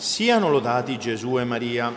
Siano lodati Gesù e Maria.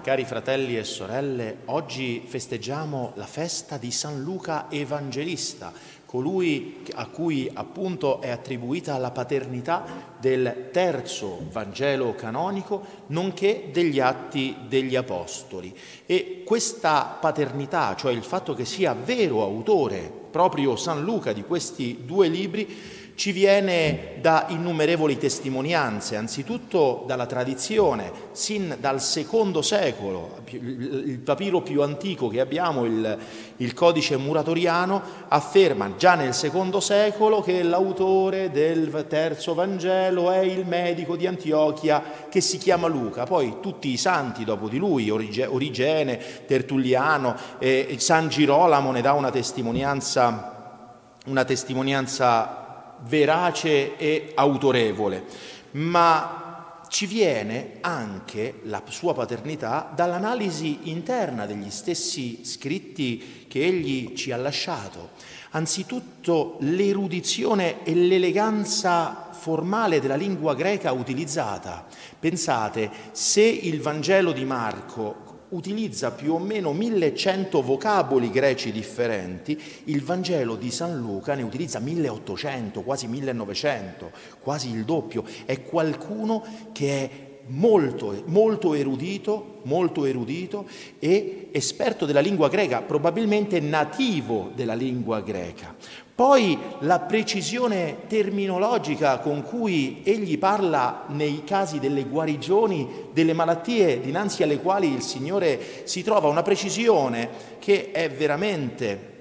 Cari fratelli e sorelle, oggi festeggiamo la festa di San Luca Evangelista, colui a cui appunto è attribuita la paternità del terzo Vangelo canonico, nonché degli atti degli Apostoli. E questa paternità, cioè il fatto che sia vero autore proprio San Luca di questi due libri, ci viene da innumerevoli testimonianze, anzitutto dalla tradizione, sin dal secondo secolo, il papiro più antico che abbiamo, il, il codice muratoriano, afferma già nel secondo secolo che l'autore del terzo Vangelo è il medico di Antiochia che si chiama Luca. Poi tutti i santi dopo di lui, Origene, Tertulliano, eh, San Girolamo ne dà una testimonianza, una testimonianza verace e autorevole, ma ci viene anche la sua paternità dall'analisi interna degli stessi scritti che egli ci ha lasciato. Anzitutto l'erudizione e l'eleganza formale della lingua greca utilizzata. Pensate, se il Vangelo di Marco utilizza più o meno 1100 vocaboli greci differenti, il Vangelo di San Luca ne utilizza 1800, quasi 1900, quasi il doppio. È qualcuno che è molto, molto erudito, molto erudito e esperto della lingua greca, probabilmente nativo della lingua greca. Poi la precisione terminologica con cui egli parla nei casi delle guarigioni, delle malattie dinanzi alle quali il Signore si trova, una precisione che è veramente,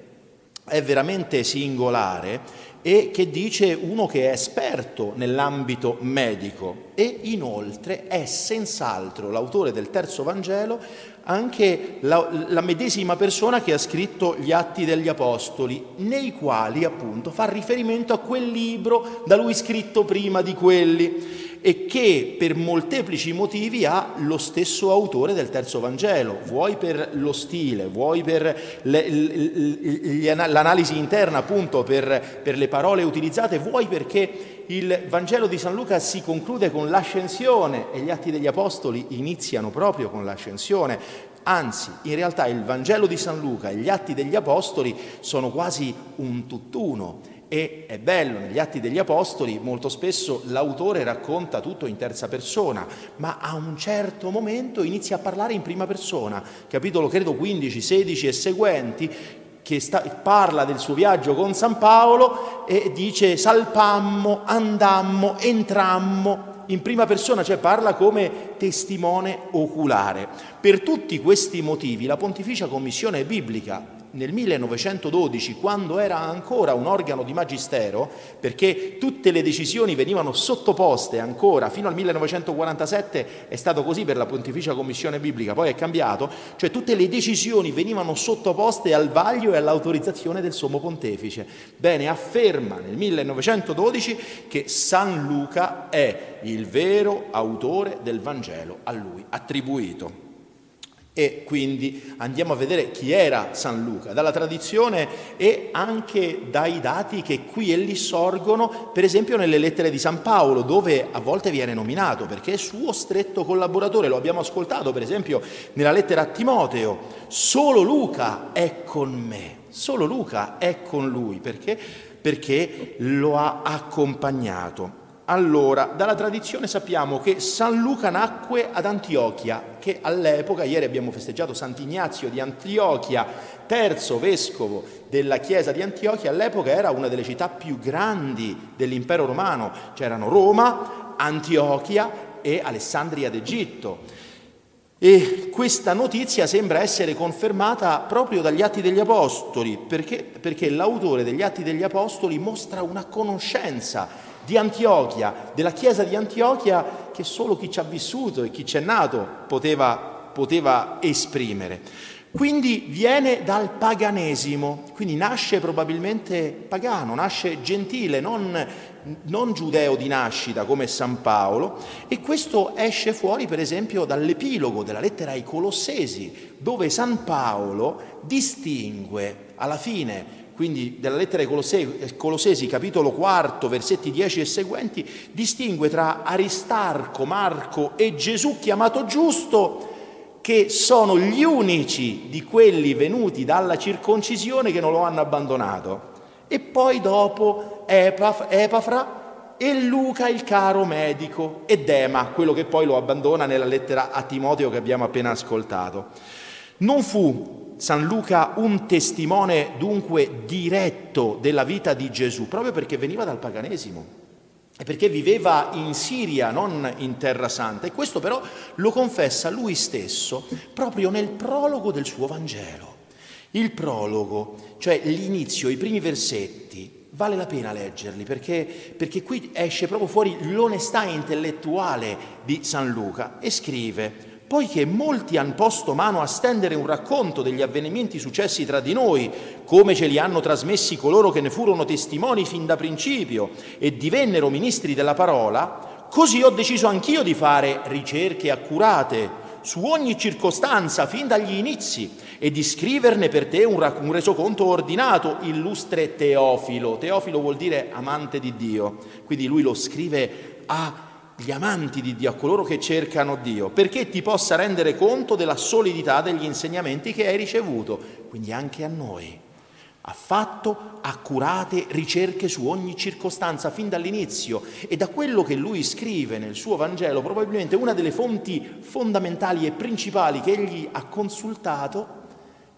è veramente singolare e che dice uno che è esperto nell'ambito medico. E inoltre è senz'altro l'autore del terzo Vangelo anche la, la, medesima persona che ha scritto gli atti degli Apostoli, nei quali appunto fa riferimento a quel libro da lui scritto prima di quelli e che per molteplici motivi ha lo stesso autore del terzo Vangelo, vuoi per lo stile, vuoi per le, l'analisi interna appunto per, per le parole utilizzate, vuoi perché il Vangelo di San Luca si conclude con l'ascensione e gli atti degli Apostoli iniziano proprio con l'ascensione. Anzi, in realtà il Vangelo di San Luca e gli atti degli Apostoli sono quasi un tutt'uno e è bello, negli Atti degli Apostoli molto spesso l'autore racconta tutto in terza persona, ma a un certo momento inizia a parlare in prima persona, capitolo credo 15, 16 e seguenti, che sta, parla del suo viaggio con San Paolo e dice salpammo, andammo, entrammo, in prima persona, cioè parla come testimone oculare. Per tutti questi motivi la Pontificia Commissione Biblica nel 1912, quando era ancora un organo di magistero, perché tutte le decisioni venivano sottoposte ancora, fino al 1947 è stato così per la Pontificia Commissione Biblica, poi è cambiato, cioè tutte le decisioni venivano sottoposte al vaglio e all'autorizzazione del Sommo Pontefice. Bene, afferma nel 1912 che San Luca è il vero autore del Vangelo a lui attribuito. E quindi andiamo a vedere chi era San Luca, dalla tradizione e anche dai dati che qui e lì sorgono, per esempio nelle lettere di San Paolo, dove a volte viene nominato, perché è suo stretto collaboratore, lo abbiamo ascoltato per esempio nella lettera a Timoteo, solo Luca è con me, solo Luca è con lui, perché? Perché lo ha accompagnato. Allora, dalla tradizione sappiamo che San Luca nacque ad Antiochia, che all'epoca, ieri abbiamo festeggiato Sant'Ignazio di Antiochia, terzo vescovo della chiesa di Antiochia, all'epoca era una delle città più grandi dell'impero romano, c'erano Roma, Antiochia e Alessandria d'Egitto. E questa notizia sembra essere confermata proprio dagli Atti degli Apostoli, perché, perché l'autore degli Atti degli Apostoli mostra una conoscenza di Antiochia, della chiesa di Antiochia che solo chi ci ha vissuto e chi ci è nato poteva, poteva esprimere. Quindi viene dal paganesimo, quindi nasce probabilmente pagano, nasce gentile, non, non, giudeo di nascita come San Paolo e questo esce fuori per esempio dall'epilogo della lettera ai Colossesi, dove San Paolo distingue alla fine quindi della lettera ai Colossesi, capitolo 4, versetti 10 e seguenti, distingue tra Aristarco, Marco e Gesù chiamato giusto, che sono gli unici di quelli venuti dalla circoncisione che non lo hanno abbandonato. E poi dopo Epaf, Epafra e Luca il caro medico e Dema, quello che poi lo abbandona nella lettera a Timoteo che abbiamo appena ascoltato. Non fu San Luca un testimone dunque diretto della vita di Gesù, proprio perché veniva dal paganesimo e perché viveva in Siria, non in Terra Santa. E questo però lo confessa lui stesso proprio nel prologo del suo Vangelo. Il prologo, cioè l'inizio, i primi versetti, vale la pena leggerli perché, perché qui esce proprio fuori l'onestà intellettuale di San Luca e scrive poiché molti hanno posto mano a stendere un racconto degli avvenimenti successi tra di noi, come ce li hanno trasmessi coloro che ne furono testimoni fin da principio e divennero ministri della parola, così ho deciso anch'io di fare ricerche accurate su ogni circostanza fin dagli inizi e di scriverne per te un, un resoconto ordinato, illustre Teofilo. Teofilo vuol dire amante di Dio, quindi lui lo scrive a gli amanti di Dio, a coloro che cercano Dio, perché ti possa rendere conto della solidità degli insegnamenti che hai ricevuto, quindi anche a noi. Ha fatto accurate ricerche su ogni circostanza fin dall'inizio e da quello che lui scrive nel suo Vangelo, probabilmente una delle fonti fondamentali e principali che egli ha consultato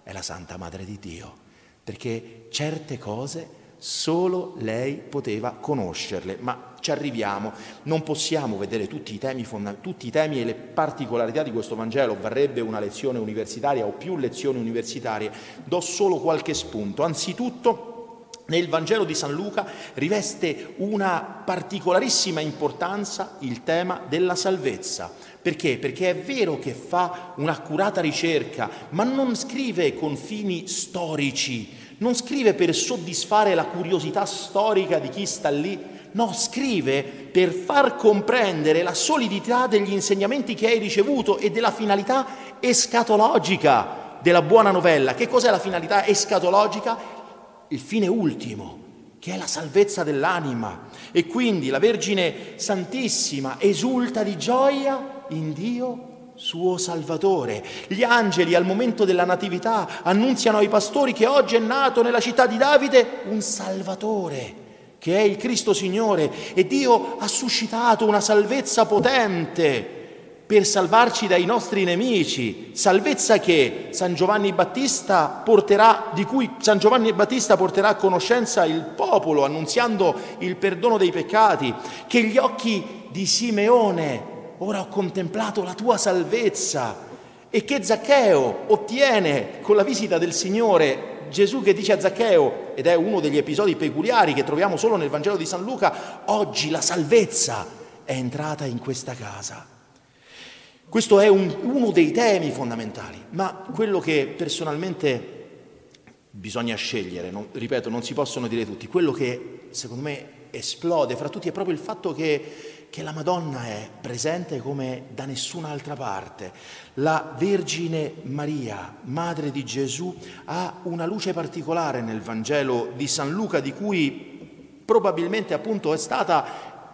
è la Santa Madre di Dio, perché certe cose solo lei poteva conoscerle, ma ci arriviamo, non possiamo vedere tutti i, temi, tutti i temi e le particolarità di questo Vangelo, varrebbe una lezione universitaria o più lezioni universitarie, do solo qualche spunto. Anzitutto, nel Vangelo di San Luca riveste una particolarissima importanza il tema della salvezza. Perché? Perché è vero che fa un'accurata ricerca, ma non scrive con fini storici, non scrive per soddisfare la curiosità storica di chi sta lì, No, scrive per far comprendere la solidità degli insegnamenti che hai ricevuto e della finalità escatologica della buona novella. Che cos'è la finalità escatologica? Il fine ultimo, che è la salvezza dell'anima. E quindi la Vergine Santissima esulta di gioia in Dio suo Salvatore. Gli angeli al momento della Natività annunziano ai pastori che oggi è nato nella città di Davide un Salvatore che è il Cristo Signore e Dio ha suscitato una salvezza potente per salvarci dai nostri nemici, salvezza che San Giovanni Battista porterà, di cui San Giovanni Battista porterà a conoscenza il popolo, annunziando il perdono dei peccati, che gli occhi di Simeone, ora ho contemplato la tua salvezza, e che Zaccheo ottiene con la visita del Signore? Gesù che dice a Zaccheo, ed è uno degli episodi peculiari che troviamo solo nel Vangelo di San Luca, oggi la salvezza è entrata in questa casa. Questo è un, uno dei temi fondamentali, ma quello che personalmente bisogna scegliere, non, ripeto, non si possono dire tutti, quello che secondo me esplode fra tutti è proprio il fatto che che la Madonna è presente come da nessun'altra parte. La Vergine Maria, Madre di Gesù, ha una luce particolare nel Vangelo di San Luca, di cui probabilmente appunto è stata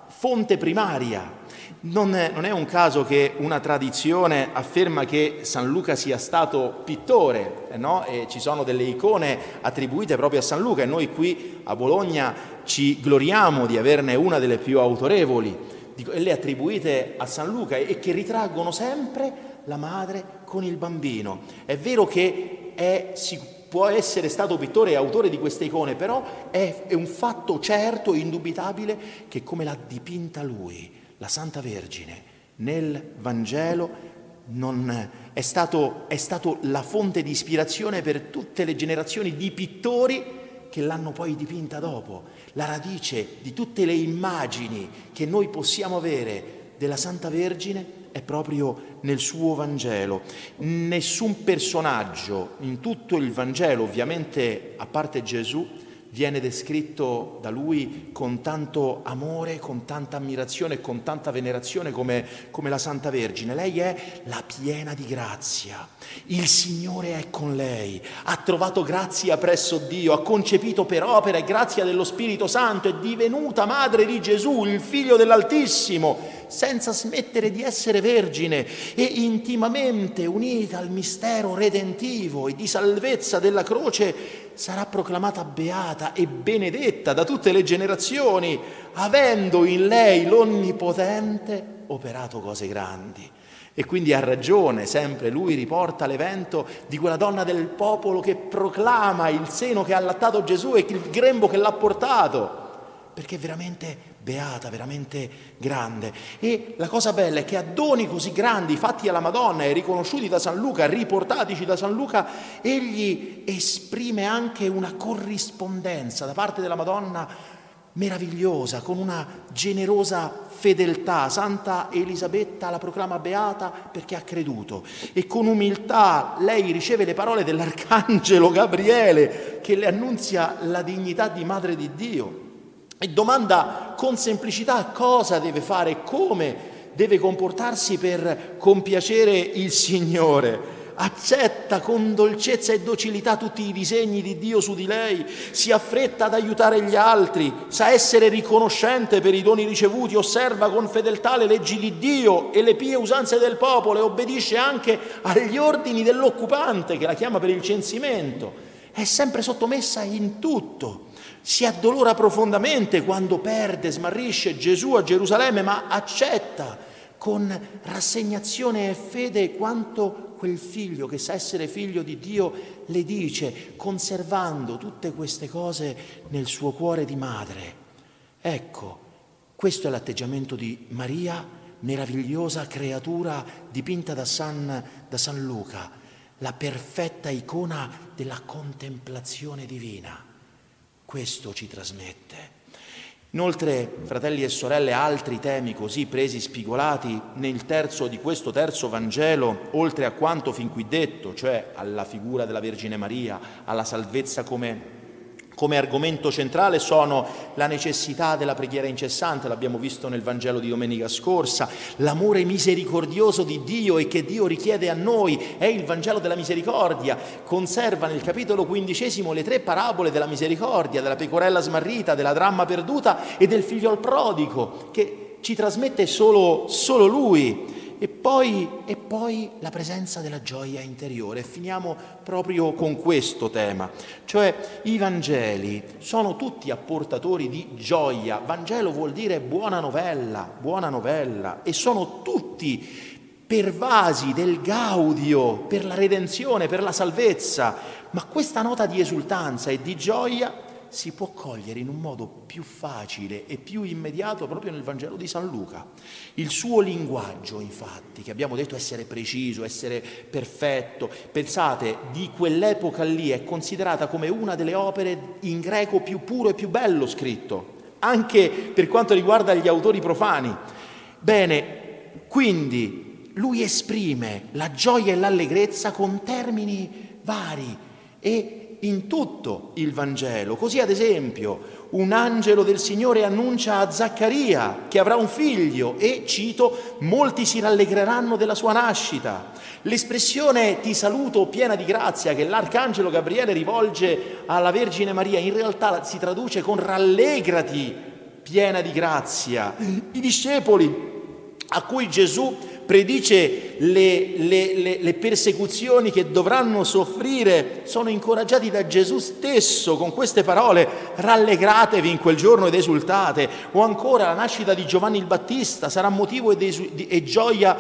fonte primaria. Non è, non è, un caso che una tradizione afferma che San Luca sia stato pittore, eh no? ci sono delle icone attribuite proprio a San Luca e noi qui a Bologna ci gloriamo di averne una delle più autorevoli e le attribuite a San Luca e che ritraggono sempre la madre con il bambino. È vero che è, si, può essere stato pittore e autore di queste icone, però è, è un fatto certo e indubitabile che come l'ha dipinta lui, la Santa Vergine, nel Vangelo, non, è, stato, è stato la fonte di ispirazione per tutte le generazioni di pittori che l'hanno poi dipinta dopo. La radice di tutte le immagini che noi possiamo avere della Santa Vergine è proprio nel suo Vangelo. Nessun personaggio in tutto il Vangelo, ovviamente a parte Gesù, viene descritto da lui con tanto amore, con tanta ammirazione e con tanta venerazione come, come, la Santa Vergine. Lei è la piena di grazia. Il Signore è con lei, ha trovato grazia presso Dio, ha concepito per opera e grazia dello Spirito Santo, è divenuta madre di Gesù, il figlio dell'Altissimo senza smettere di essere vergine e intimamente unita al mistero redentivo e di salvezza della croce, sarà proclamata beata e benedetta da tutte le generazioni, avendo in lei l'Onnipotente operato cose grandi. E quindi ha ragione, sempre lui riporta l'evento di quella donna del popolo che proclama il seno che ha allattato Gesù e il grembo che l'ha portato, perché veramente beata, veramente grande. E la cosa bella è che a doni così grandi fatti alla Madonna e riconosciuti da San Luca, riportatici da San Luca, egli esprime anche una corrispondenza da parte della Madonna meravigliosa, con una generosa fedeltà. Santa Elisabetta la proclama beata perché ha creduto e con umiltà lei riceve le parole dell'Arcangelo Gabriele che le annunzia la dignità di Madre di Dio e domanda con semplicità cosa deve fare come deve comportarsi per compiacere il Signore. Accetta con dolcezza e docilità tutti i disegni di Dio su di lei, si affretta ad aiutare gli altri, sa essere riconoscente per i doni ricevuti, osserva con fedeltà le leggi di Dio e le pie usanze del popolo e obbedisce anche agli ordini dell'occupante che la chiama per il censimento. È sempre sottomessa in tutto si addolora profondamente quando perde, smarrisce Gesù a Gerusalemme, ma accetta con rassegnazione e fede quanto quel figlio che sa essere figlio di Dio le dice, conservando tutte queste cose nel suo cuore di madre. Ecco, questo è l'atteggiamento di Maria, meravigliosa creatura dipinta da San, da San Luca, la perfetta icona della contemplazione divina. Questo ci trasmette. Inoltre, fratelli e sorelle, altri temi così presi spigolati nel terzo di questo terzo Vangelo, oltre a quanto fin qui detto, cioè alla figura della Vergine Maria, alla salvezza come come argomento centrale sono la necessità della preghiera incessante, l'abbiamo visto nel Vangelo di domenica scorsa, l'amore misericordioso di Dio e che Dio richiede a noi, è il Vangelo della misericordia, conserva nel capitolo quindicesimo le tre parabole della misericordia, della pecorella smarrita, della dramma perduta e del figlio al prodigo, che ci trasmette solo, solo lui. E poi, e poi, la presenza della gioia interiore. Finiamo proprio con questo tema, cioè i Vangeli sono tutti apportatori di gioia. Vangelo vuol dire buona novella, buona novella, e sono tutti pervasi del gaudio per la redenzione, per la salvezza, ma questa nota di esultanza e di gioia si può cogliere in un modo più facile e più immediato proprio nel Vangelo di San Luca. Il suo linguaggio, infatti, che abbiamo detto essere preciso, essere perfetto, pensate, di quell'epoca lì è considerata come una delle opere in greco più puro e più bello scritto, anche per quanto riguarda gli autori profani. Bene, quindi lui esprime la gioia e l'allegrezza con termini vari e in tutto il Vangelo. Così ad esempio un angelo del Signore annuncia a Zaccaria che avrà un figlio e, cito, molti si rallegreranno della sua nascita. L'espressione ti saluto piena di grazia che l'arcangelo Gabriele rivolge alla Vergine Maria in realtà si traduce con rallegrati piena di grazia. I discepoli a cui Gesù predice le, le, le, le, persecuzioni che dovranno soffrire, sono incoraggiati da Gesù stesso con queste parole, rallegratevi in quel giorno ed esultate, o ancora la nascita di Giovanni il Battista sarà motivo e, di, e gioia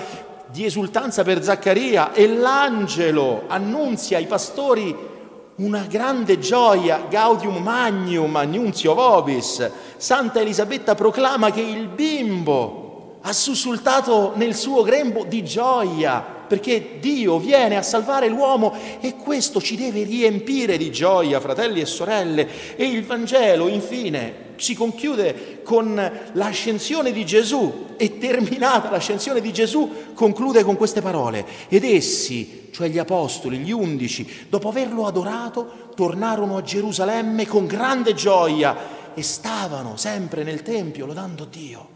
di esultanza per Zaccaria e l'angelo annunzia ai pastori una grande gioia, gaudium magnum, annunzio vobis. Santa Elisabetta proclama che il bimbo ha sussultato nel suo grembo di gioia perché Dio viene a salvare l'uomo e questo ci deve riempire di gioia, fratelli e sorelle. E il Vangelo, infine, si conchiude con l'ascensione di Gesù e terminata l'ascensione di Gesù conclude con queste parole. Ed essi, cioè gli apostoli, gli undici, dopo averlo adorato, tornarono a Gerusalemme con grande gioia e stavano sempre nel Tempio lodando Dio.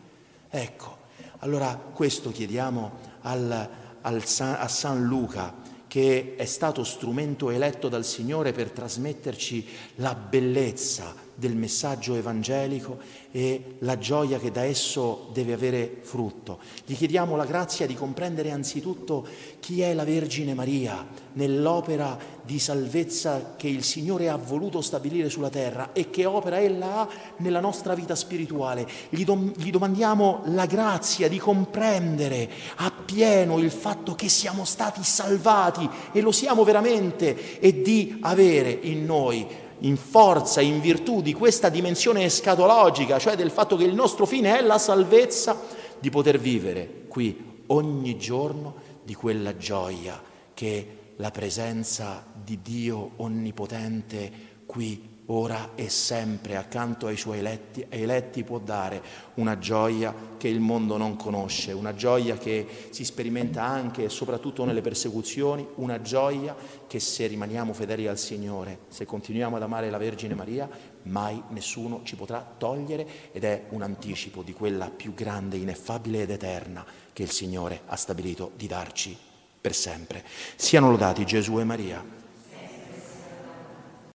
Ecco, allora questo chiediamo al, al a San Luca che è stato strumento eletto dal Signore per trasmetterci la bellezza del messaggio evangelico e la gioia che da esso deve avere frutto. Gli chiediamo la grazia di comprendere anzitutto chi è la Vergine Maria nell'opera di salvezza che il Signore ha voluto stabilire sulla terra e che opera ella ha nella nostra vita spirituale. Gli, dom- gli domandiamo la grazia di comprendere appieno il fatto che siamo stati salvati e lo siamo veramente e di avere in noi in forza, in virtù di questa dimensione escatologica, cioè del fatto che il nostro fine è la salvezza, di poter vivere qui ogni giorno di quella gioia che la presenza di Dio onnipotente qui ora e sempre accanto ai suoi eletti, eletti, può dare una gioia che il mondo non conosce, una gioia che si sperimenta anche e soprattutto nelle persecuzioni, una gioia che se rimaniamo fedeli al Signore, se continuiamo ad amare la Vergine Maria, mai nessuno ci potrà togliere ed è un anticipo di quella più grande, ineffabile ed eterna che il Signore ha stabilito di darci per sempre. Siano lodati Gesù e Maria.